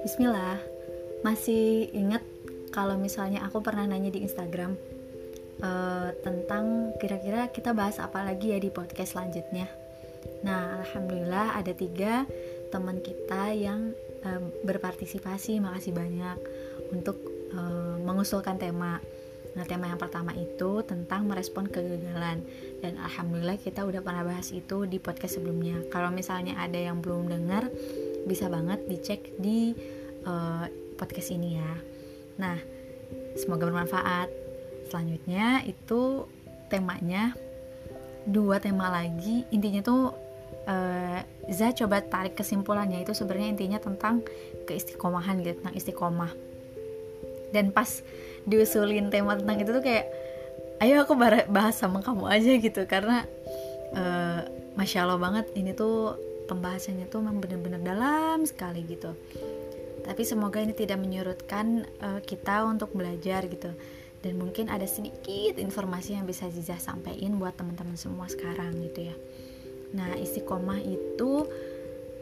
Bismillah, masih ingat kalau misalnya aku pernah nanya di Instagram uh, tentang kira-kira kita bahas apa lagi ya di podcast selanjutnya. Nah, alhamdulillah ada tiga teman kita yang uh, berpartisipasi. Makasih banyak untuk uh, mengusulkan tema. Nah, tema yang pertama itu tentang merespon kegagalan. Dan alhamdulillah kita udah pernah bahas itu di podcast sebelumnya. Kalau misalnya ada yang belum dengar, bisa banget dicek di uh, podcast ini ya. Nah, semoga bermanfaat. Selanjutnya itu temanya dua tema lagi. Intinya tuh uh, Za coba tarik kesimpulannya itu sebenarnya intinya tentang keistiqomahan gitu, tentang istiqomah. Dan pas diusulin tema tentang itu tuh kayak ayo aku bahas sama kamu aja gitu karena uh, masya allah banget ini tuh pembahasannya tuh memang benar-benar dalam sekali gitu. Tapi semoga ini tidak menyurutkan uh, kita untuk belajar gitu. Dan mungkin ada sedikit informasi yang bisa Zizah sampaikan buat teman-teman semua sekarang gitu ya. Nah istiqomah itu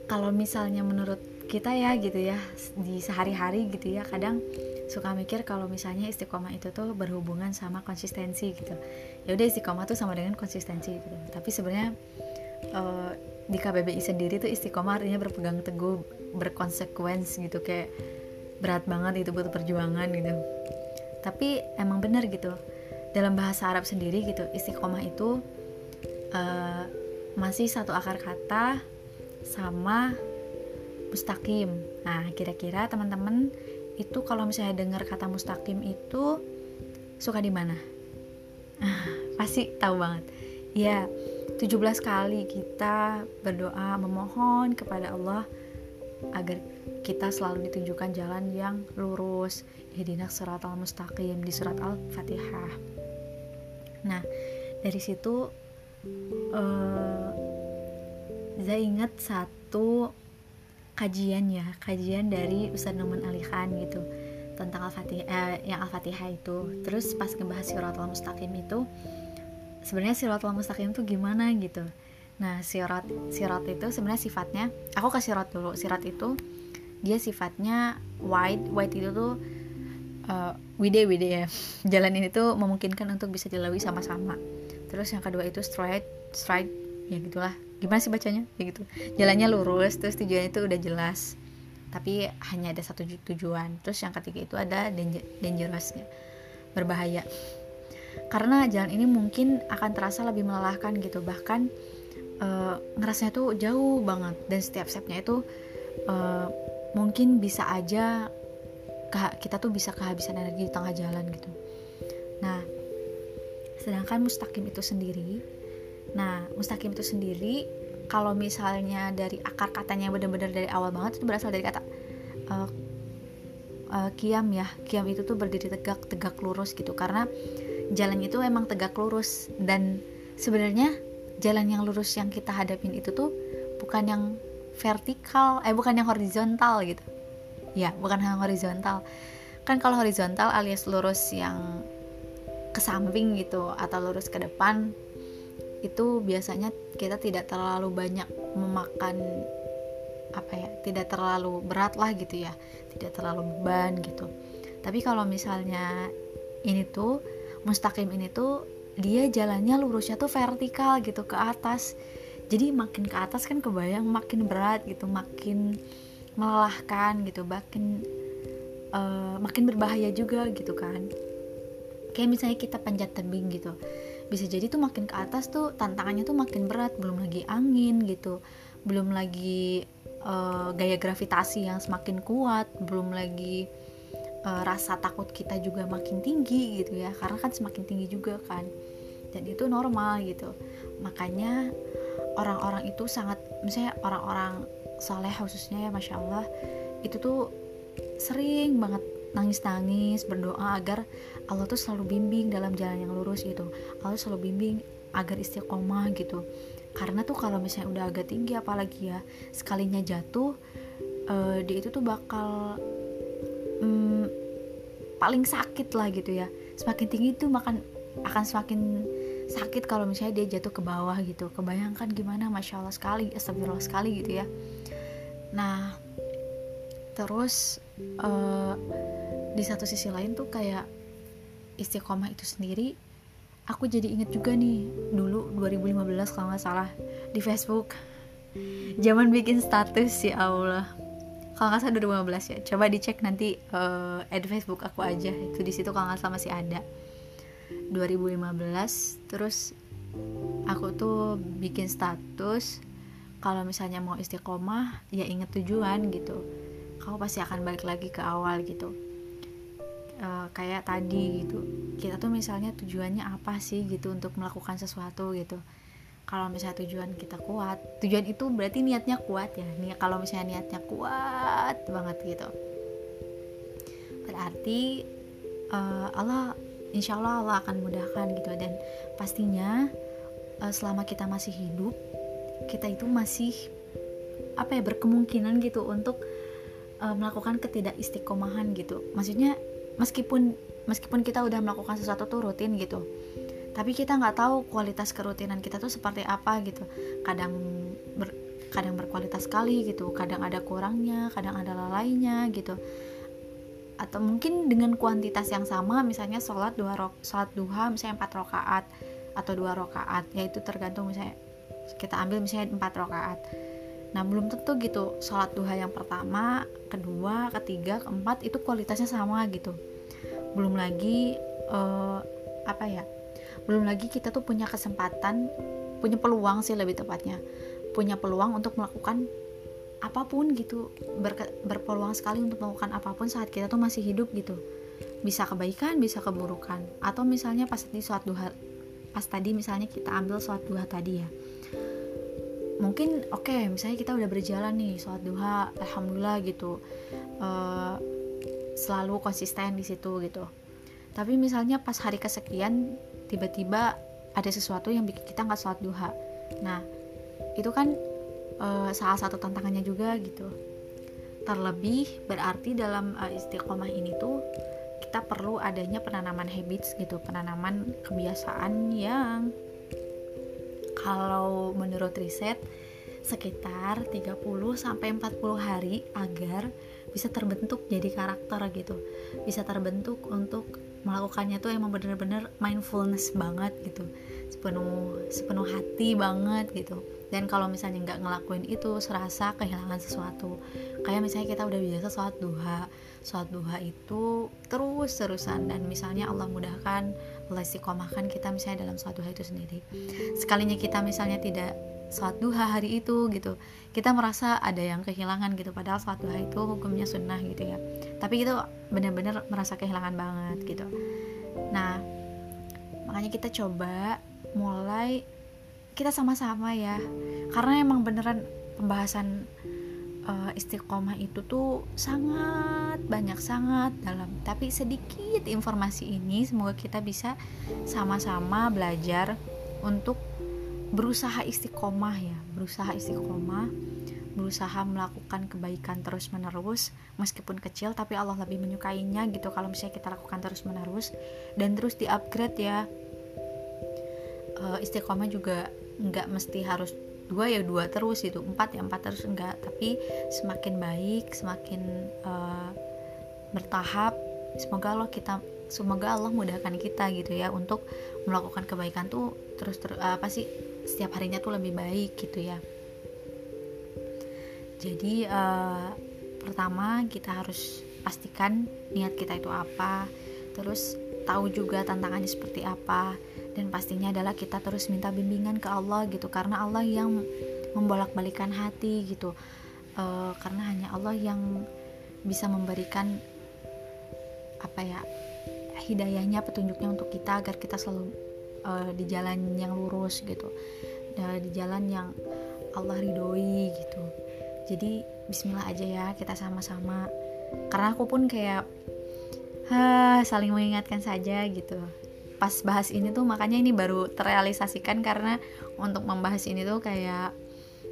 kalau misalnya menurut kita ya gitu ya di sehari-hari gitu ya kadang suka mikir kalau misalnya istiqomah itu tuh berhubungan sama konsistensi gitu. Ya udah istiqomah tuh sama dengan konsistensi gitu. Tapi sebenarnya uh, di KBBI sendiri tuh istiqomah artinya berpegang teguh berkonsekuensi gitu kayak berat banget itu butuh perjuangan gitu. Tapi emang bener gitu dalam bahasa Arab sendiri gitu istiqomah itu uh, masih satu akar kata sama mustaqim. Nah kira-kira teman-teman itu kalau misalnya dengar kata mustaqim itu suka di mana? Pasti tahu banget. Ya 17 kali kita berdoa memohon kepada Allah agar kita selalu ditunjukkan jalan yang lurus. Ihdinas siratal mustaqim di surat al-fatihah. Nah dari situ uh, saya ingat satu kajian ya kajian dari Ustaz Numan Ali Khan gitu tentang al-fatihah eh, yang al-fatihah itu. Terus pas ngebahas siratal mustaqim itu sebenarnya siratul mustaqim tuh gimana gitu. Nah sirat sirat itu sebenarnya sifatnya aku kasih sirat dulu. Sirat itu dia sifatnya wide wide itu tuh uh, wide wide ya. Jalan ini tuh memungkinkan untuk bisa dilalui sama-sama. Terus yang kedua itu straight straight ya gitulah. Gimana sih bacanya? Ya gitu. Jalannya lurus terus tujuannya itu udah jelas. Tapi hanya ada satu tujuan. Terus yang ketiga itu ada danger, dangerousnya. Berbahaya karena jalan ini mungkin akan terasa lebih melelahkan gitu. Bahkan uh, ngerasanya tuh jauh banget. Dan setiap stepnya itu uh, mungkin bisa aja kita tuh bisa kehabisan energi di tengah jalan gitu. Nah sedangkan mustaqim itu sendiri nah mustaqim itu sendiri kalau misalnya dari akar katanya benar-benar dari awal banget itu berasal dari kata uh, uh, kiam ya. Kiam itu tuh berdiri tegak tegak lurus gitu. Karena jalan itu emang tegak lurus. Dan sebenarnya jalan yang lurus yang kita hadapin itu tuh bukan yang vertikal eh bukan yang horizontal gitu. Ya bukan yang horizontal. Kan kalau horizontal alias lurus yang ke samping gitu atau lurus ke depan itu biasanya kita tidak terlalu banyak memakan apa ya tidak terlalu berat lah gitu ya. Tidak terlalu beban gitu. Tapi kalau misalnya ini tuh mustaqim ini tuh dia jalannya lurusnya tuh vertikal gitu ke atas. Jadi makin ke atas kan kebayang makin berat gitu makin melelahkan gitu makin uh, makin berbahaya juga gitu kan. Kayak misalnya kita panjat tebing gitu. Bisa jadi tuh makin ke atas tuh tantangannya tuh makin berat belum lagi angin gitu. Belum lagi uh, gaya gravitasi yang semakin kuat belum lagi uh, rasa takut kita juga makin tinggi gitu ya. Karena kan semakin tinggi juga kan. Dan itu normal gitu. Makanya orang-orang itu sangat misalnya orang-orang soleh khususnya ya masya Allah itu tuh sering banget nangis-nangis berdoa agar Allah tuh selalu bimbing dalam jalan yang lurus gitu. Allah selalu bimbing agar istiqomah gitu. Karena tuh kalau misalnya udah agak tinggi apalagi ya sekalinya jatuh uh, dia itu tuh bakal hmm, paling sakit lah gitu ya. Semakin tinggi itu makan akan semakin sakit kalau misalnya dia jatuh ke bawah gitu. Kebayangkan gimana masya allah sekali astagfirullah sekali gitu ya. Nah terus uh, di satu sisi lain tuh kayak istiqomah itu sendiri aku jadi inget juga nih dulu 2015 kalau nggak salah di Facebook. Zaman bikin status ya Allah kalau nggak salah 2015 ya. Coba dicek nanti uh, ad Facebook aku aja. Itu di situ kalau nggak salah masih ada. 2015 terus aku tuh bikin status kalau misalnya mau istiqomah ya inget tujuan gitu. Kamu pasti akan balik lagi ke awal gitu. Uh, kayak tadi gitu. Kita tuh misalnya tujuannya apa sih gitu untuk melakukan sesuatu gitu kalau misalnya tujuan kita kuat tujuan itu berarti niatnya kuat ya. Nih kalau misalnya niatnya kuat banget gitu. Berarti uh, Allah insya Allah Allah akan mudahkan gitu. Dan pastinya uh, selama kita masih hidup kita itu masih apa ya berkemungkinan gitu untuk uh, melakukan ketidak istiqomahan gitu. Maksudnya meskipun meskipun kita udah melakukan sesuatu tuh rutin gitu tapi kita nggak tahu kualitas kerutinan kita tuh seperti apa gitu kadang ber, kadang berkualitas sekali gitu kadang ada kurangnya kadang ada lalainya gitu atau mungkin dengan kuantitas yang sama misalnya sholat dua rok sholat duha misalnya empat rakaat atau dua rakaat yaitu tergantung misalnya kita ambil misalnya empat rakaat Nah belum tentu gitu sholat duha yang pertama, kedua, ketiga, keempat itu kualitasnya sama gitu. Belum lagi uh, apa ya? Belum lagi kita tuh punya kesempatan, punya peluang sih lebih tepatnya, punya peluang untuk melakukan apa pun gitu, Ber, berpeluang sekali untuk melakukan apa pun saat kita tuh masih hidup gitu. Bisa kebaikan, bisa keburukan. Atau misalnya pas di sholat duha, pas tadi misalnya kita ambil sholat duha tadi ya mungkin oke okay, misalnya kita udah berjalan nih sholat duha alhamdulillah gitu uh, selalu konsisten di situ gitu tapi misalnya pas hari kesekian tiba-tiba ada sesuatu yang bikin kita nggak sholat duha nah itu kan uh, salah satu tantangannya juga gitu terlebih berarti dalam uh, istiqomah ini tuh kita perlu adanya penanaman habits gitu penanaman kebiasaan yang kalau menurut riset sekitar 30 sampai 40 hari agar bisa terbentuk jadi karakter gitu. Bisa terbentuk untuk melakukannya tuh emang bener-bener mindfulness banget gitu. Sepenuh sepenuh hati banget gitu. Dan kalau misalnya nggak ngelakuin itu serasa kehilangan sesuatu. Kayak misalnya kita udah biasa sholat duha. Sholat duha itu terus-terusan dan misalnya Allah mudahkan Allah istiqomahkan kita misalnya dalam sholat duha itu sendiri sekalinya kita misalnya tidak sholat duha hari itu gitu. Kita merasa ada yang kehilangan gitu. Padahal sholat duha itu hukumnya sunnah gitu ya. Tapi itu benar-benar merasa kehilangan banget gitu. Nah makanya kita coba mulai kita sama-sama ya. Karena emang beneran pembahasan uh, istiqomah itu tuh sangat banyak sangat dalam. Tapi sedikit informasi ini semoga kita bisa sama-sama belajar untuk berusaha istiqomah ya berusaha istiqomah berusaha melakukan kebaikan terus menerus meskipun kecil tapi Allah lebih menyukainya gitu kalau misalnya kita lakukan terus menerus dan terus di upgrade ya uh, istiqomah juga nggak mesti harus dua ya dua terus itu empat ya empat terus enggak tapi semakin baik semakin uh, bertahap semoga Allah kita semoga Allah mudahkan kita gitu ya untuk melakukan kebaikan tuh terus ter, apa sih setiap harinya tuh lebih baik gitu ya. Jadi uh, pertama kita harus pastikan niat kita itu apa terus tahu juga tantangannya seperti apa dan pastinya adalah kita terus minta bimbingan ke Allah gitu karena Allah yang membolak-balikan hati gitu. E, karena hanya Allah yang bisa memberikan apa ya hidayahnya petunjuknya untuk kita agar kita selalu e, di jalan yang lurus gitu. Dan di jalan yang Allah ridhoi gitu. Jadi Bismillah aja ya kita sama-sama. Karena aku pun kayak ha, saling mengingatkan saja gitu. Pas bahas ini tuh makanya ini baru terrealisasikan karena untuk membahas ini tuh kayak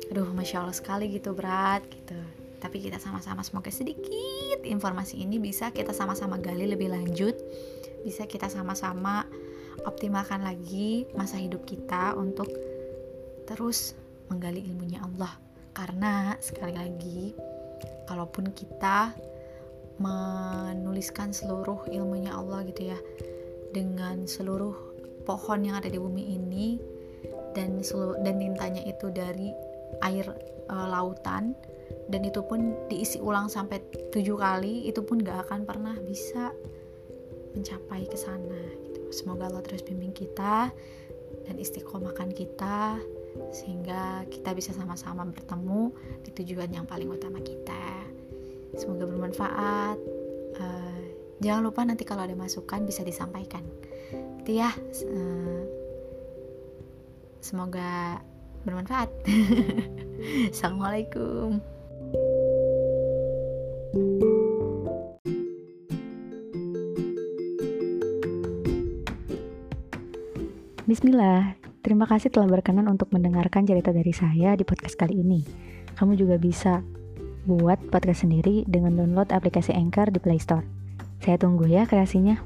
aduh masya allah sekali gitu berat gitu. Tapi kita sama-sama semoga sedikit informasi ini bisa kita sama-sama gali lebih lanjut. Bisa kita sama-sama optimalkan lagi masa hidup kita untuk terus menggali ilmunya Allah karena sekali lagi kalaupun kita menuliskan seluruh ilmunya Allah gitu ya dengan seluruh pohon yang ada di bumi ini dan seluruh dan tintanya itu dari air e, lautan dan itu pun diisi ulang sampai tujuh kali itu pun gak akan pernah bisa mencapai ke sana. Semoga Allah terus bimbing kita dan istiqomahkan kita sehingga kita bisa sama-sama bertemu di tujuan yang paling utama kita. Semoga bermanfaat. Uh, jangan lupa nanti kalau ada masukan bisa disampaikan. Itu ya. Uh, semoga bermanfaat. Assalamualaikum Bismillah, terima kasih telah berkenan untuk mendengarkan cerita dari saya di podcast kali ini. Kamu juga bisa buat podcast sendiri dengan download aplikasi Anchor di Play Store. Saya tunggu ya kreasinya.